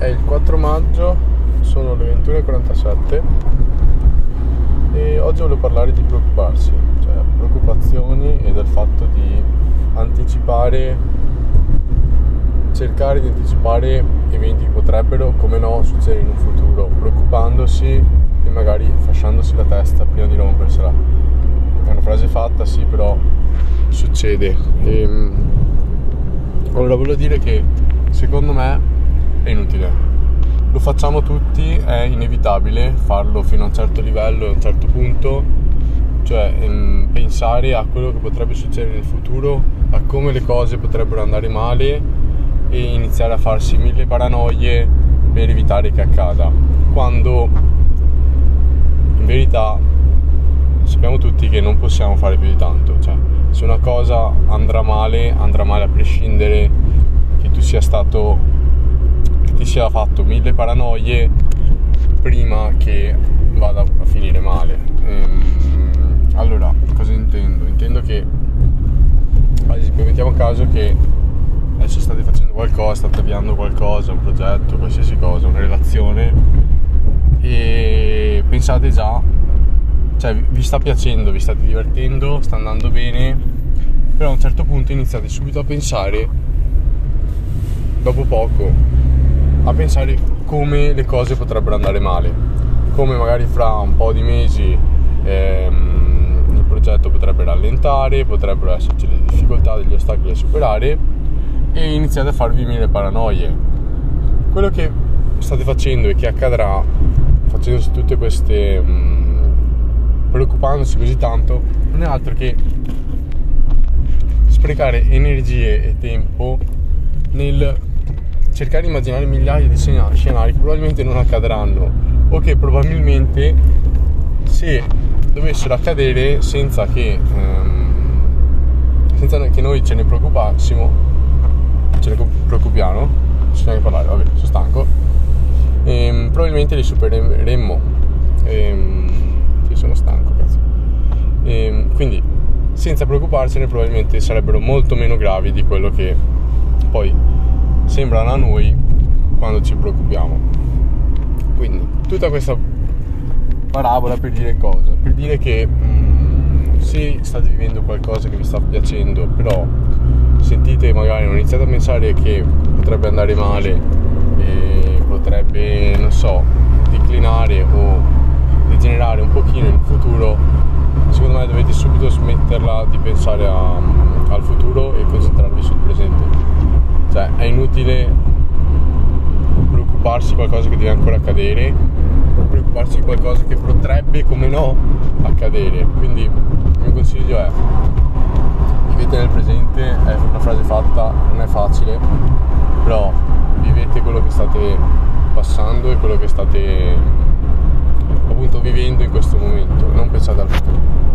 È il 4 maggio, sono le 21.47 e oggi voglio parlare di preoccuparsi, cioè preoccupazioni e del fatto di anticipare, cercare di anticipare eventi che potrebbero, come no, succedere in un futuro, preoccupandosi e magari fasciandosi la testa prima di rompersela. È una frase fatta, sì, però succede. E, ehm, allora voglio dire che secondo me è inutile. Lo facciamo tutti, è inevitabile farlo fino a un certo livello a un certo punto, cioè ehm, pensare a quello che potrebbe succedere nel futuro, a come le cose potrebbero andare male e iniziare a farsi mille paranoie per evitare che accada. Quando in verità sappiamo tutti che non possiamo fare più di tanto, cioè se una cosa andrà male, andrà male a prescindere che tu sia stato ti sia fatto mille paranoie prima che vada a finire male. Ehm, allora, cosa intendo? Intendo che, ad esempio, mettiamo a caso che adesso state facendo qualcosa, state avviando qualcosa, un progetto, qualsiasi cosa, una relazione e pensate già, cioè vi sta piacendo, vi state divertendo, sta andando bene, però a un certo punto iniziate subito a pensare, dopo poco, a pensare come le cose potrebbero andare male, come magari fra un po' di mesi ehm, il progetto potrebbe rallentare, potrebbero esserci delle difficoltà, degli ostacoli da superare e iniziate a farvi mille paranoie. Quello che state facendo e che accadrà facendosi tutte queste mh, mm, preoccupandosi così tanto non è altro che sprecare energie e tempo nel cercare di immaginare migliaia di scenari che probabilmente non accadranno o che probabilmente se dovessero accadere senza che, um, senza che noi ce ne preoccupassimo, ce ne preoccupiamo, bisogna parlare, vabbè, sono stanco, e, um, probabilmente li supereremmo. E, um, sì, sono stanco, cazzo. E, quindi senza preoccuparcene probabilmente sarebbero molto meno gravi di quello che poi sembrano a noi quando ci preoccupiamo. Quindi tutta questa parabola per dire cosa? Per dire che mh, mm, se state vivendo qualcosa che vi sta piacendo, però sentite magari non iniziate a pensare che potrebbe andare male e potrebbe, non so, declinare o degenerare un pochino in futuro, secondo me dovete subito smetterla di pensare a, al futuro e concentrarvi sul presente cioè è inutile preoccuparsi di qualcosa che deve ancora accadere, preoccuparsi di qualcosa che potrebbe, come no, accadere. Quindi il mio consiglio è vivete nel presente, è una frase fatta, non è facile, però vivete quello che state passando e quello che state appunto vivendo in questo momento, non pensate al futuro.